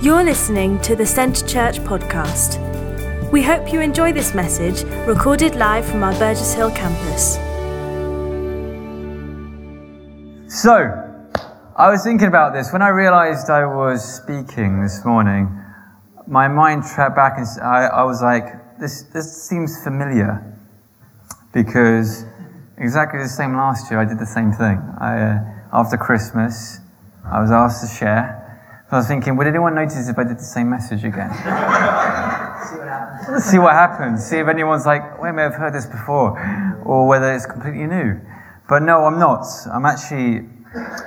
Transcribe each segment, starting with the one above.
You're listening to the Centre Church podcast. We hope you enjoy this message recorded live from our Burgess Hill campus. So, I was thinking about this when I realized I was speaking this morning. My mind tracked back and I, I was like, this, this seems familiar because exactly the same last year I did the same thing. I, uh, after Christmas, I was asked to share. So I was thinking, would anyone notice if I did the same message again? see what happens. see what happens. See if anyone's like, wait a minute, I've heard this before, or whether it's completely new. But no, I'm not. I'm actually,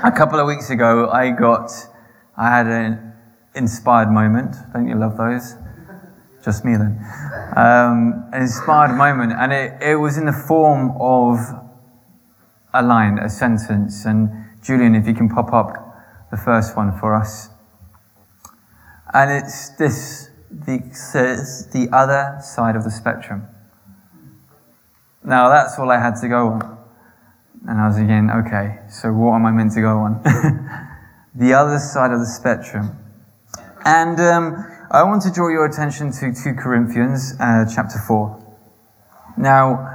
a couple of weeks ago, I got, I had an inspired moment. Don't you love those? Just me then. Um, an inspired moment, and it, it was in the form of a line, a sentence. And Julian, if you can pop up the first one for us. And it's this the, says the other side of the spectrum. Now that's all I had to go on. And I was again, okay, so what am I meant to go on? the other side of the spectrum. And um, I want to draw your attention to 2 Corinthians uh, chapter 4. Now,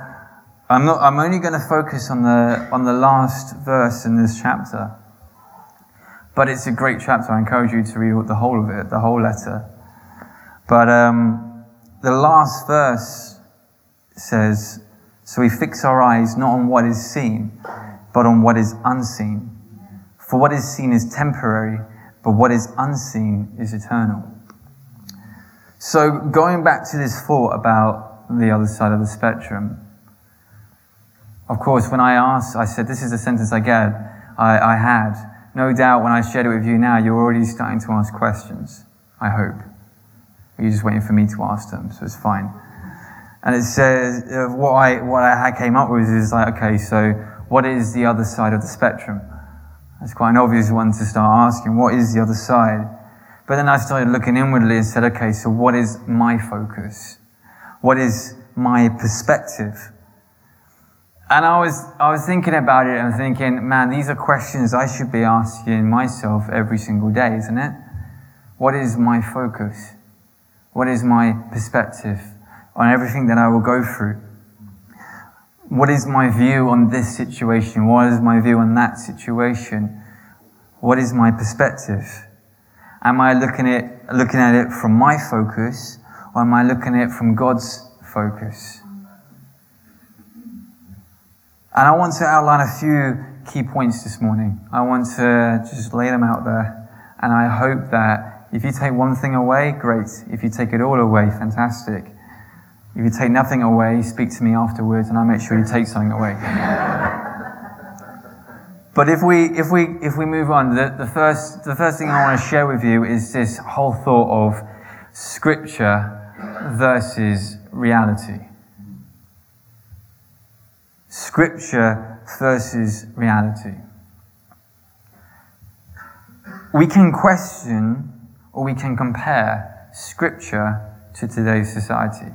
I'm, not, I'm only going to focus on the, on the last verse in this chapter. But it's a great chapter. I encourage you to read the whole of it, the whole letter. But um, the last verse says, So we fix our eyes not on what is seen, but on what is unseen. For what is seen is temporary, but what is unseen is eternal. So, going back to this thought about the other side of the spectrum, of course, when I asked, I said, This is the sentence I get, I, I had no doubt when I shared it with you now, you're already starting to ask questions. I hope. You're just waiting for me to ask them, so it's fine. And it says, uh, what I, what I came up with is like, okay, so what is the other side of the spectrum? That's quite an obvious one to start asking. What is the other side? But then I started looking inwardly and said, okay, so what is my focus? What is my perspective? And I was, I was thinking about it and thinking, man, these are questions I should be asking myself every single day, isn't it? What is my focus? What is my perspective on everything that I will go through? What is my view on this situation? What is my view on that situation? What is my perspective? Am I looking at, looking at it from my focus or am I looking at it from God's focus? And I want to outline a few key points this morning. I want to just lay them out there. And I hope that if you take one thing away, great. If you take it all away, fantastic. If you take nothing away, speak to me afterwards and I'll make sure you take something away. but if we, if we, if we move on, the, the, first, the first thing I want to share with you is this whole thought of scripture versus reality. Scripture versus reality. We can question or we can compare Scripture to today's society.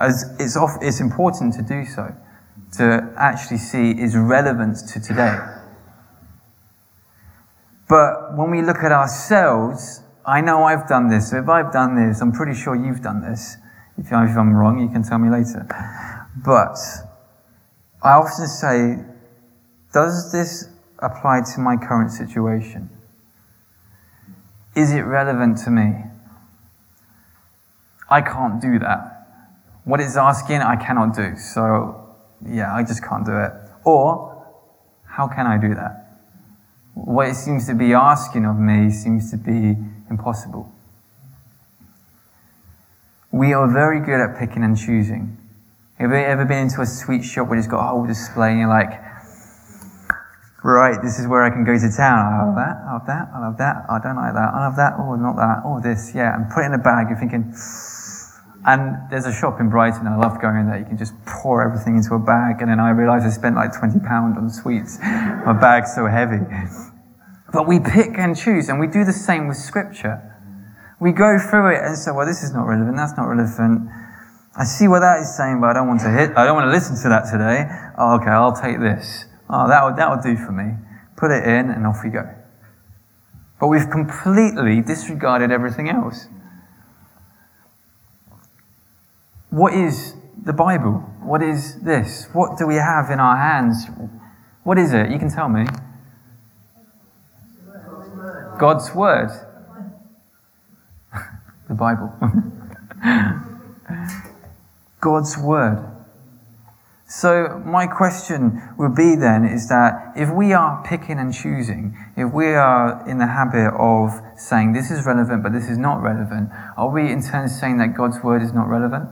As it's, off, it's important to do so, to actually see its relevance to today. But when we look at ourselves, I know I've done this. If I've done this, I'm pretty sure you've done this. If I'm wrong, you can tell me later. But I often say, does this apply to my current situation? Is it relevant to me? I can't do that. What it's asking, I cannot do. So, yeah, I just can't do it. Or, how can I do that? What it seems to be asking of me seems to be impossible. We are very good at picking and choosing. Have you ever been into a sweet shop where it's got a whole display and you're like, right, this is where I can go to town. I love that, I love that, I love that, I don't like that, I love that, oh, not that, oh, this, yeah. And put it in a bag, you're thinking, and there's a shop in Brighton, I love going in there. You can just pour everything into a bag, and then I realised I spent like £20 on sweets. My bag's so heavy. But we pick and choose, and we do the same with Scripture. We go through it and say, well, this is not relevant, that's not relevant. I see what that is saying, but I don't want to hit, I don't want to listen to that today. Oh, okay, I'll take this. Oh, that would, that would do for me. Put it in and off we go. But we've completely disregarded everything else. What is the Bible? What is this? What do we have in our hands? What is it? You can tell me. God's Word. the Bible. God's Word. So, my question would be then is that if we are picking and choosing, if we are in the habit of saying this is relevant but this is not relevant, are we in turn saying that God's Word is not relevant?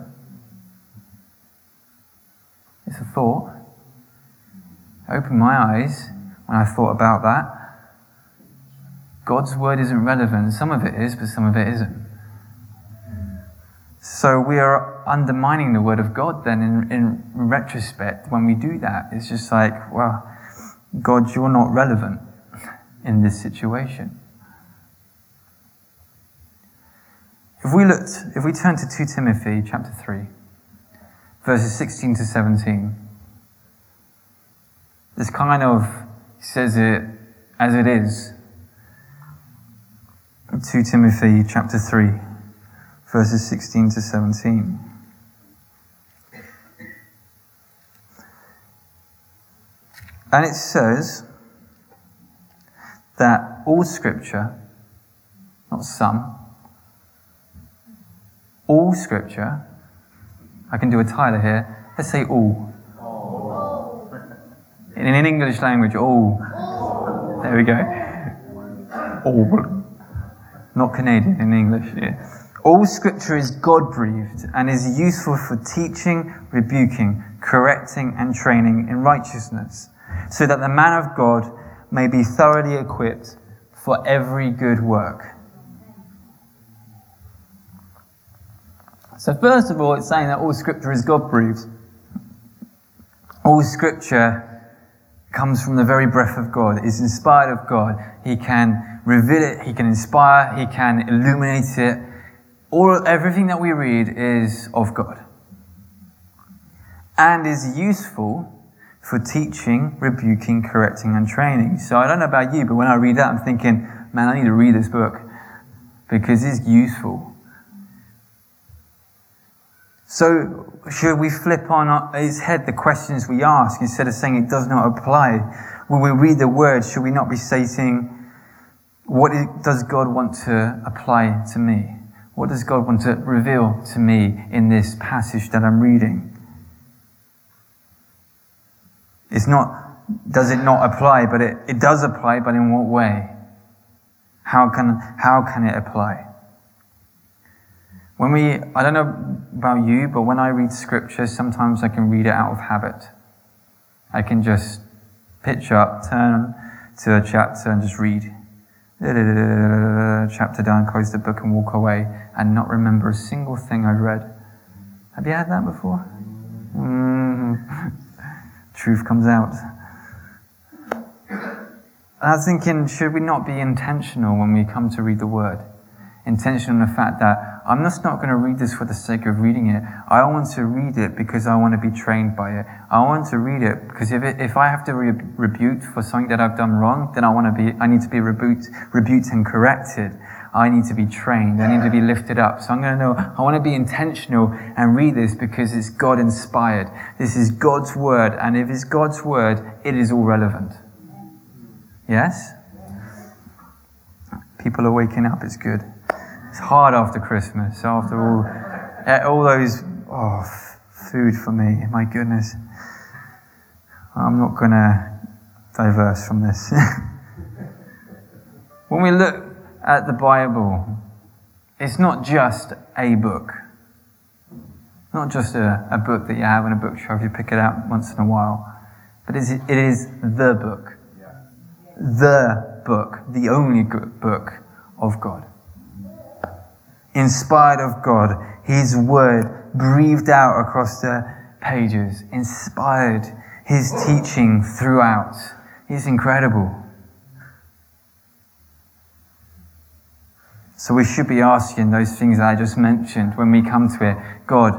It's a thought. I opened my eyes when I thought about that. God's word isn't relevant. Some of it is, but some of it isn't. So we are undermining the word of God then in, in retrospect when we do that. It's just like, well, God, you're not relevant in this situation. If we looked, if we turn to 2 Timothy chapter 3, verses 16 to 17. This kind of says it as it is. 2 Timothy chapter 3, verses 16 to 17. And it says that all scripture, not some, all scripture I can do a Tyler here. Let's say all. In an English language, all. There we go. All. Not Canadian in English. Yeah. All scripture is God breathed and is useful for teaching, rebuking, correcting, and training in righteousness, so that the man of God may be thoroughly equipped for every good work. So, first of all, it's saying that all scripture is God breathed. All scripture comes from the very breath of God, is inspired of God. He can reveal it, He can inspire, He can illuminate it. All, everything that we read is of God and is useful for teaching, rebuking, correcting, and training. So I don't know about you, but when I read that, I'm thinking, man, I need to read this book because it's useful. So, should we flip on its head the questions we ask instead of saying it does not apply? When we read the word, should we not be saying, what does God want to apply to me? What does God want to reveal to me in this passage that I'm reading? It's not, does it not apply, but it, it does apply, but in what way? How can, how can it apply? When we, I don't know about you, but when I read scripture, sometimes I can read it out of habit. I can just pitch up, turn to a chapter and just read. Chapter down, close the book and walk away and not remember a single thing I've read. Have you had that before? Mm-hmm. Truth comes out. I was thinking, should we not be intentional when we come to read the word? Intentional in the fact that I'm just not going to read this for the sake of reading it. I want to read it because I want to be trained by it. I want to read it because if, it, if I have to be rebuked for something that I've done wrong, then I want to be, I need to be rebuked, rebuked and corrected. I need to be trained. I need to be lifted up. So I'm going to know, I want to be intentional and read this because it's God inspired. This is God's word. And if it's God's word, it is all relevant. Yes? People are waking up. It's good. It's hard after Christmas, after all, eh, all those, oh, food for me. My goodness. I'm not going to diverse from this. when we look at the Bible, it's not just a book. Not just a, a book that you have in a bookshelf, you pick it out once in a while. But it is the book. The book. The only book of God inspired of God, His word breathed out across the pages, inspired His teaching throughout. It's incredible. So we should be asking those things that I just mentioned when we come to it. God,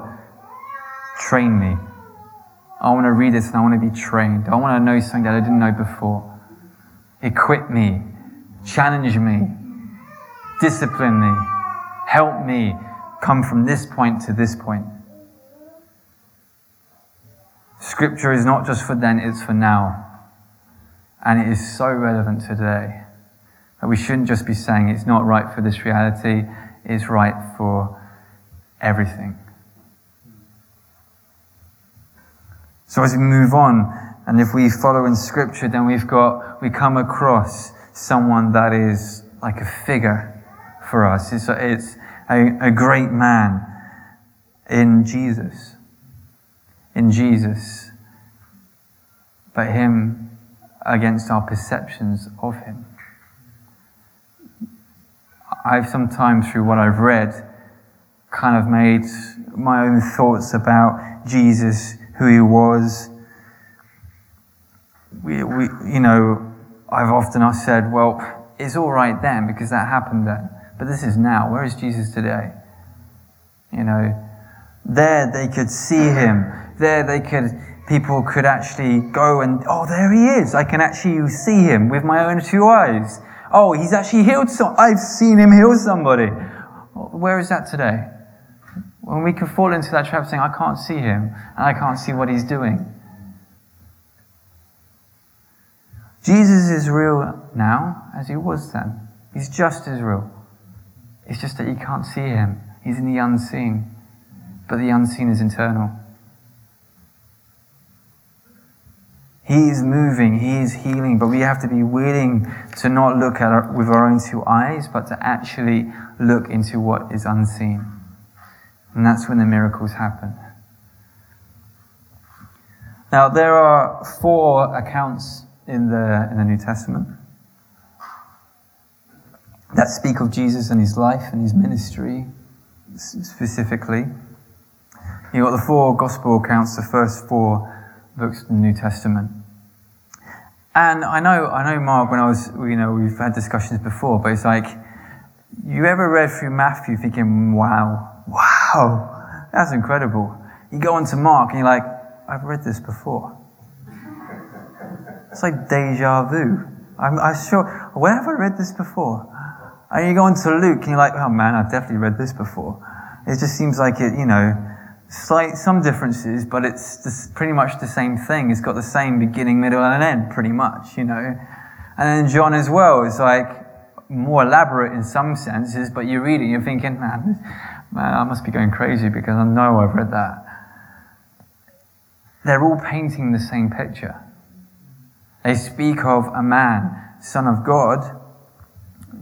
train me. I want to read this and I want to be trained. I want to know something that I didn't know before. Equip me challenge me, discipline me, help me come from this point to this point. Scripture is not just for then, it's for now. And it is so relevant today that we shouldn't just be saying it's not right for this reality, it's right for everything. So as we move on, and if we follow in Scripture, then we've got, we come across someone that is like a figure for us. It's a, it's a, a great man in Jesus in Jesus, but Him against our perceptions of Him. I've sometimes, through what I've read, kind of made my own thoughts about Jesus, who He was. We, we, you know, I've often said, well, it's all right then because that happened then. But this is now. Where is Jesus today? You know, there they could see him there they could people could actually go and oh there he is i can actually see him with my own two eyes oh he's actually healed some i've seen him heal somebody. Where is that today? When we can fall into that trap saying i can't see him and i can't see what he's doing. Jesus is real now as he was then. He's just as real. It's just that you can't see him. He's in the unseen. But the unseen is internal He is moving, He is healing, but we have to be willing to not look at it with our own two eyes, but to actually look into what is unseen. And that's when the miracles happen. Now, there are four accounts in the, in the New Testament that speak of Jesus and his life and his ministry specifically. You've got the four gospel accounts, the first four books of the New Testament. And I know, I know, Mark, when I was, you know, we've had discussions before, but it's like, you ever read through Matthew thinking, wow, wow, that's incredible. You go on to Mark and you're like, I've read this before. It's like deja vu. I'm, I'm sure, where have I read this before? And you go on to Luke and you're like, oh man, I've definitely read this before. It just seems like it, you know, slight some differences, but it's pretty much the same thing. It's got the same beginning, middle, and end, pretty much, you know. And then John as well is like more elaborate in some senses, but you read it, you're thinking, man, man, I must be going crazy because I know I've read that. They're all painting the same picture. They speak of a man, Son of God,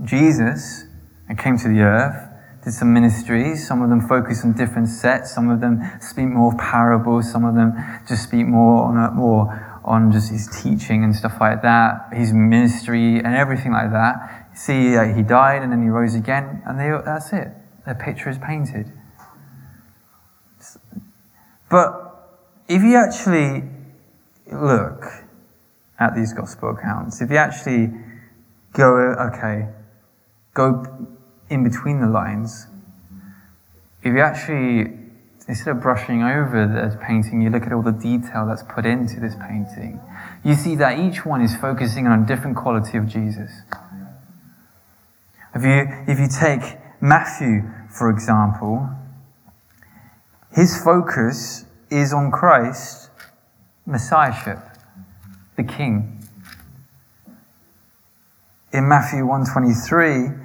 Jesus, and came to the earth did some ministries. Some of them focus on different sets. Some of them speak more parables. Some of them just speak more on a, more on just his teaching and stuff like that, his ministry and everything like that. See, uh, he died and then he rose again, and they, that's it. The picture is painted. But if you actually look at these gospel accounts, if you actually go, okay, go in between the lines, if you actually, instead of brushing over the painting, you look at all the detail that's put into this painting, you see that each one is focusing on a different quality of Jesus. If you, if you take Matthew, for example, his focus is on Christ, Messiahship, the King. In Matthew 123,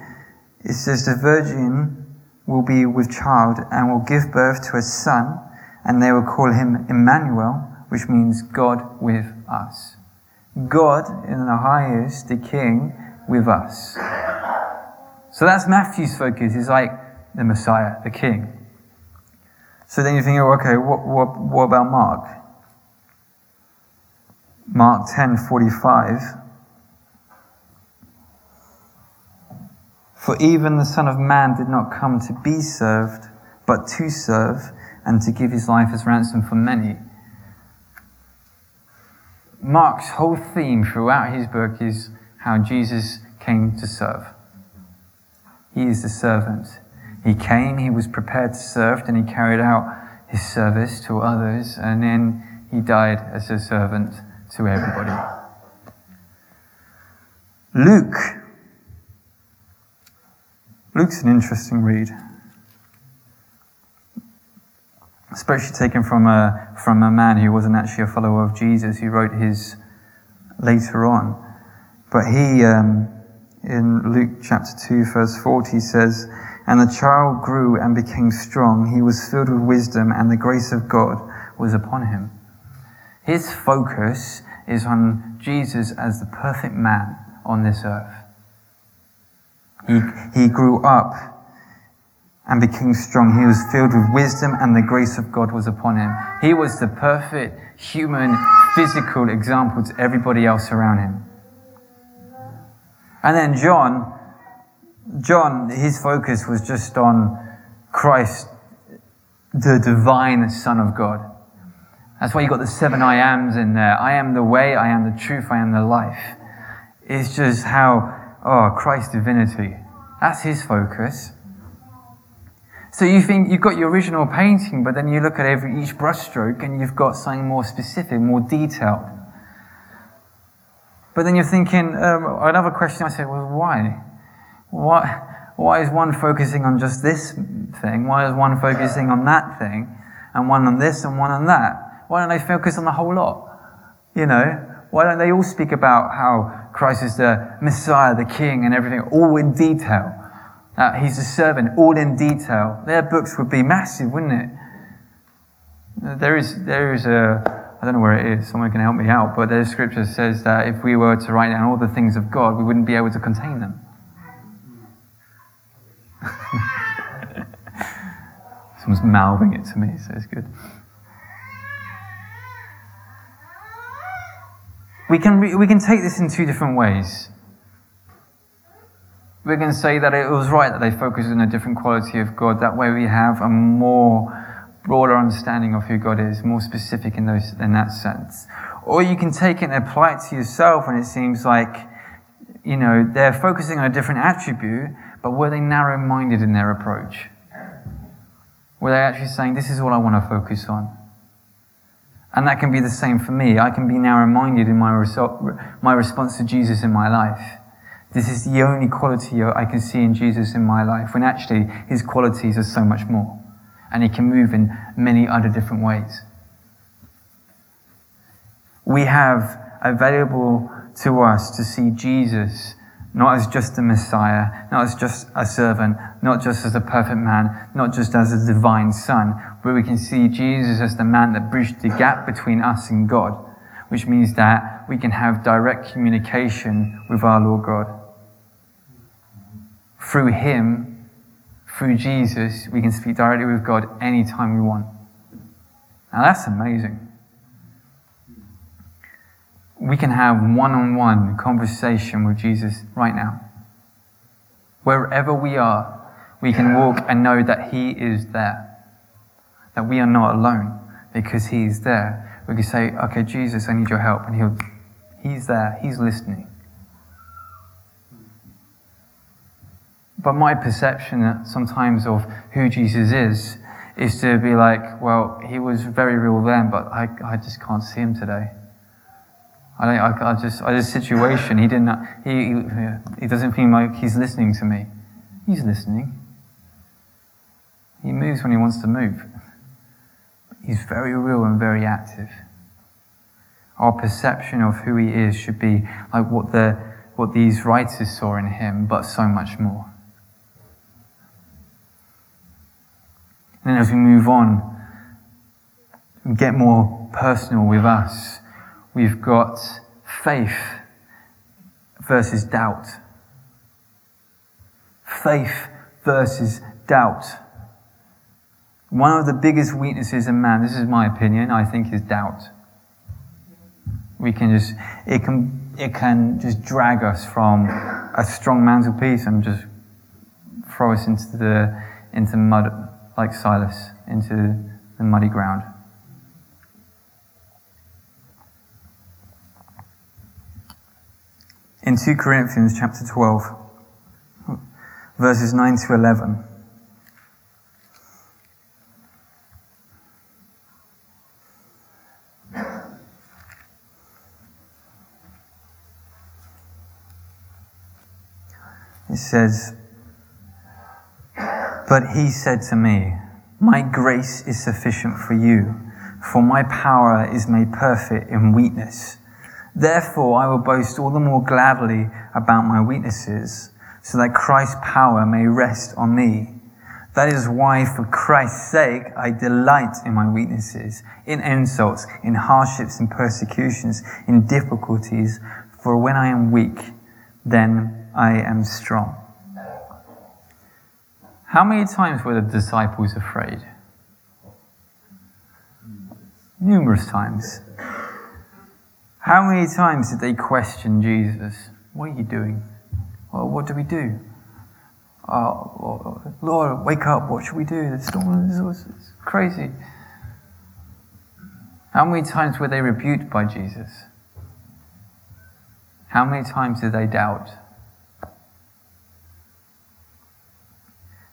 it says, The virgin will be with child and will give birth to a son, and they will call him Emmanuel, which means God with us. God in the highest, the King with us. So that's Matthew's focus, He's like the Messiah, the King. So then you think, okay, what, what, what about Mark? Mark 10 45. For even the Son of Man did not come to be served, but to serve and to give his life as ransom for many. Mark's whole theme throughout his book is how Jesus came to serve. He is the servant. He came, he was prepared to serve, and he carried out his service to others, and then he died as a servant to everybody. Luke Luke's an interesting read, especially taken from a, from a man who wasn't actually a follower of Jesus, who wrote his later on. But he, um, in Luke chapter 2, verse 40, says, And the child grew and became strong. He was filled with wisdom, and the grace of God was upon him. His focus is on Jesus as the perfect man on this earth. He, he grew up and became strong. He was filled with wisdom, and the grace of God was upon him. He was the perfect human, physical example to everybody else around him. And then John, John, his focus was just on Christ, the divine Son of God. That's why you got the seven I ams in there. I am the way, I am the truth, I am the life. It's just how, oh, Christ's divinity. That's his focus. So you think you've got your original painting, but then you look at every each brushstroke and you've got something more specific, more detailed. But then you're thinking, um, another question I said was, why? Why, why is one focusing on just this thing? Why is one focusing on that thing? And one on this and one on that? Why don't they focus on the whole lot? You know, why don't they all speak about how Christ is the Messiah, the King, and everything, all in detail? That he's a servant, all in detail. Their books would be massive, wouldn't it? There is, there is a, I don't know where it is, someone can help me out, but there's scripture says that if we were to write down all the things of God, we wouldn't be able to contain them. Someone's mouthing it to me, so it's good. We can, re- we can take this in two different ways. We can say that it was right that they focused on a different quality of God. That way we have a more broader understanding of who God is, more specific in, those, in that sense. Or you can take it and apply it to yourself, and it seems like, you know, they're focusing on a different attribute, but were they narrow minded in their approach? Were they actually saying, This is what I want to focus on? And that can be the same for me. I can be now reminded in my, result, my response to Jesus in my life. This is the only quality I can see in Jesus in my life, when actually his qualities are so much more and He can move in many other different ways. We have available to us to see Jesus not as just a Messiah, not as just a servant, not just as a perfect man, not just as a divine Son, but we can see Jesus as the man that bridged the gap between us and God, which means that we can have direct communication with our Lord God. Through Him, through Jesus, we can speak directly with God anytime we want. Now that's amazing. We can have one on one conversation with Jesus right now. Wherever we are, we can walk and know that He is there. That we are not alone because He is there. We can say, Okay, Jesus, I need your help. And He'll, He's there, He's listening. But my perception sometimes of who Jesus is is to be like, well, he was very real then, but I, I just can't see him today. I, I, I just, I just situation, he didn't, he, he, he doesn't feel like he's listening to me. He's listening. He moves when he wants to move. He's very real and very active. Our perception of who he is should be like what the, what these writers saw in him, but so much more. And as we move on get more personal with us, we've got faith versus doubt. Faith versus doubt. One of the biggest weaknesses in man, this is my opinion, I think, is doubt. We can just, it can, it can just drag us from a strong mantelpiece and just throw us into the, into mud like Silas, into the muddy ground. In 2 Corinthians chapter 12, verses 9 to 11. It says, But he said to me, My grace is sufficient for you, for my power is made perfect in weakness. Therefore, I will boast all the more gladly about my weaknesses, so that Christ's power may rest on me. That is why, for Christ's sake, I delight in my weaknesses, in insults, in hardships, in persecutions, in difficulties, for when I am weak, then I am strong. How many times were the disciples afraid? Numerous times. How many times did they question Jesus? What are you doing? Well, what do we do? Oh, Lord, wake up. What should we do? The storm is crazy. How many times were they rebuked by Jesus? How many times did they doubt?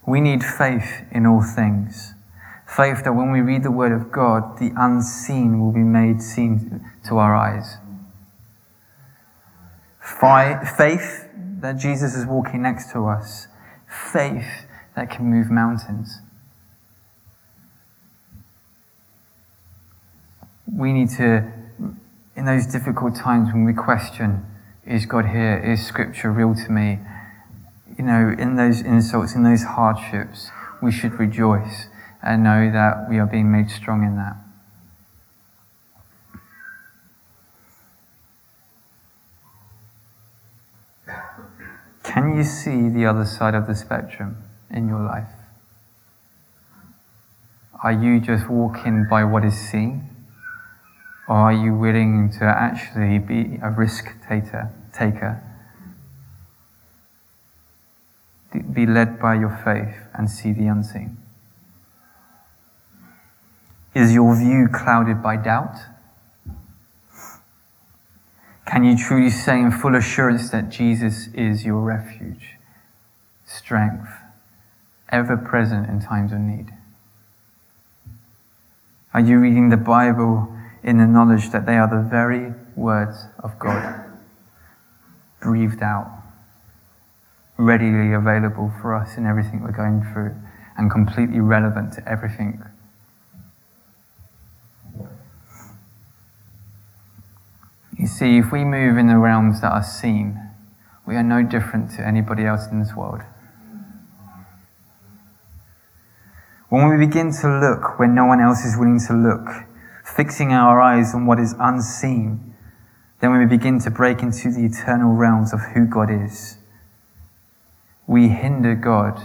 We need faith in all things. Faith that when we read the Word of God, the unseen will be made seen to our eyes. By faith that Jesus is walking next to us. Faith that can move mountains. We need to, in those difficult times when we question, is God here? Is Scripture real to me? you know, in those insults, in those hardships, we should rejoice and know that we are being made strong in that. Can you see the other side of the spectrum in your life? Are you just walking by what is seen? Or are you willing to actually be a risk taker, taker be led by your faith and see the unseen? Is your view clouded by doubt? Can you truly say in full assurance that Jesus is your refuge, strength, ever present in times of need? Are you reading the Bible in the knowledge that they are the very words of God, breathed out? readily available for us in everything we're going through and completely relevant to everything. You see, if we move in the realms that are seen, we are no different to anybody else in this world. When we begin to look where no one else is willing to look, fixing our eyes on what is unseen, then when we begin to break into the eternal realms of who God is we hinder God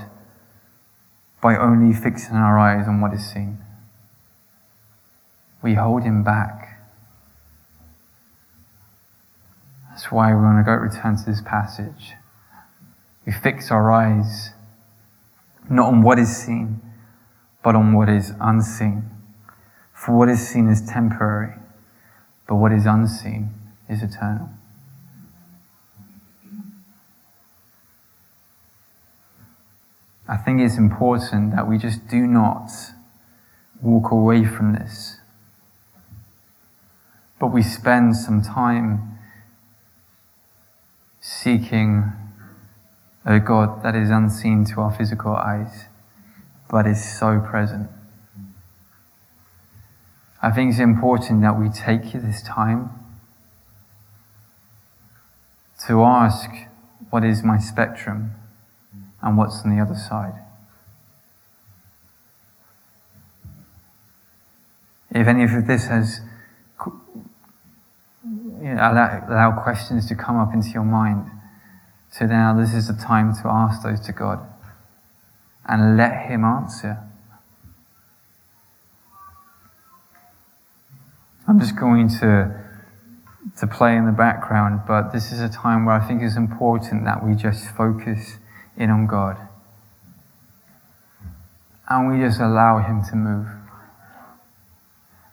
by only fixing our eyes on what is seen. We hold Him back. That's why we want to go return to this passage. We fix our eyes not on what is seen, but on what is unseen. For what is seen is temporary, but what is unseen is eternal. I think it's important that we just do not walk away from this, but we spend some time seeking a God that is unseen to our physical eyes, but is so present. I think it's important that we take this time to ask, What is my spectrum? and what's on the other side. If any of this has you know, allow, allow questions to come up into your mind, so now this is the time to ask those to God and let Him answer. I'm just going to to play in the background, but this is a time where I think it's important that we just focus in on God. And we just allow Him to move.